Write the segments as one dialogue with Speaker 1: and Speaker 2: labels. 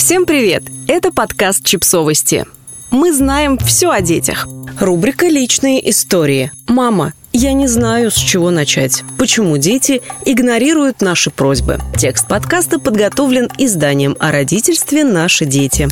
Speaker 1: Всем привет! Это подкаст «Чипсовости». Мы знаем все о детях. Рубрика «Личные истории». Мама, я не знаю, с чего начать. Почему дети игнорируют наши просьбы? Текст подкаста подготовлен изданием о родительстве «Наши дети».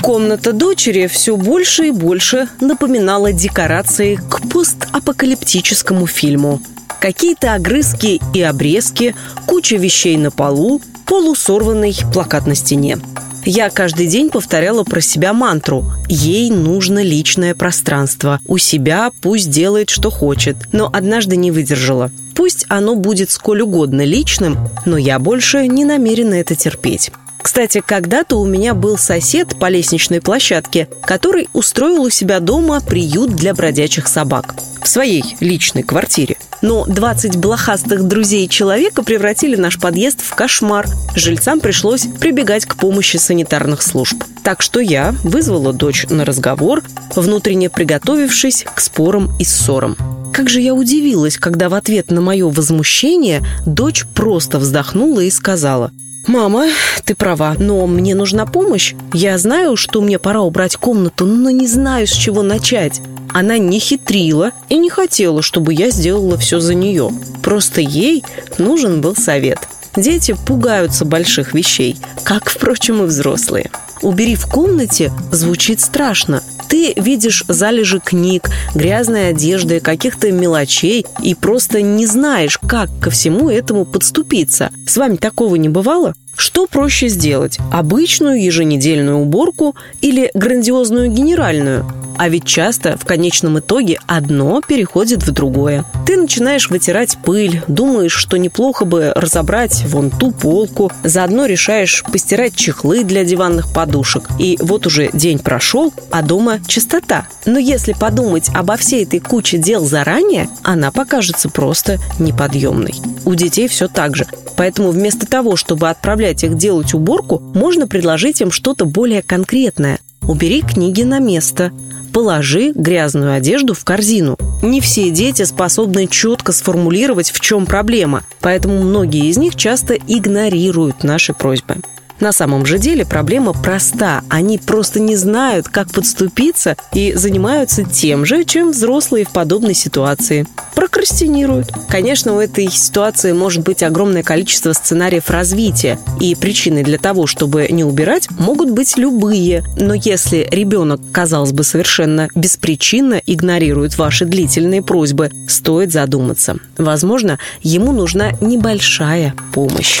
Speaker 1: Комната дочери все больше и больше напоминала декорации к постапокалиптическому фильму. Какие-то огрызки и обрезки, куча вещей на полу, полусорванный плакат на стене. Я каждый день повторяла про себя мантру «Ей нужно личное пространство. У себя пусть делает, что хочет». Но однажды не выдержала. Пусть оно будет сколь угодно личным, но я больше не намерена это терпеть. Кстати, когда-то у меня был сосед по лестничной площадке, который устроил у себя дома приют для бродячих собак в своей личной квартире. Но 20 блохастых друзей человека превратили наш подъезд в кошмар. Жильцам пришлось прибегать к помощи санитарных служб. Так что я вызвала дочь на разговор, внутренне приготовившись к спорам и ссорам. Как же я удивилась, когда в ответ на мое возмущение дочь просто вздохнула и сказала – «Мама, ты права, но мне нужна помощь. Я знаю, что мне пора убрать комнату, но не знаю, с чего начать». Она не хитрила и не хотела, чтобы я сделала все за нее. Просто ей нужен был совет. Дети пугаются больших вещей, как, впрочем, и взрослые. «Убери в комнате» звучит страшно. Ты видишь залежи книг, грязной одежды, каких-то мелочей и просто не знаешь, как ко всему этому подступиться. С вами такого не бывало? Что проще сделать? Обычную еженедельную уборку или грандиозную генеральную? А ведь часто в конечном итоге одно переходит в другое. Ты начинаешь вытирать пыль, думаешь, что неплохо бы разобрать вон ту полку, заодно решаешь постирать чехлы для диванных подушек. И вот уже день прошел, а дома чистота. Но если подумать обо всей этой куче дел заранее, она покажется просто неподъемной. У детей все так же. Поэтому вместо того, чтобы отправлять их делать уборку, можно предложить им что-то более конкретное. Убери книги на место. Положи грязную одежду в корзину. Не все дети способны четко сформулировать, в чем проблема, поэтому многие из них часто игнорируют наши просьбы. На самом же деле проблема проста. Они просто не знают, как подступиться и занимаются тем же, чем взрослые в подобной ситуации. Прокрастинируют. Конечно, у этой ситуации может быть огромное количество сценариев развития, и причины для того, чтобы не убирать, могут быть любые. Но если ребенок, казалось бы, совершенно беспричинно игнорирует ваши длительные просьбы, стоит задуматься. Возможно, ему нужна небольшая помощь.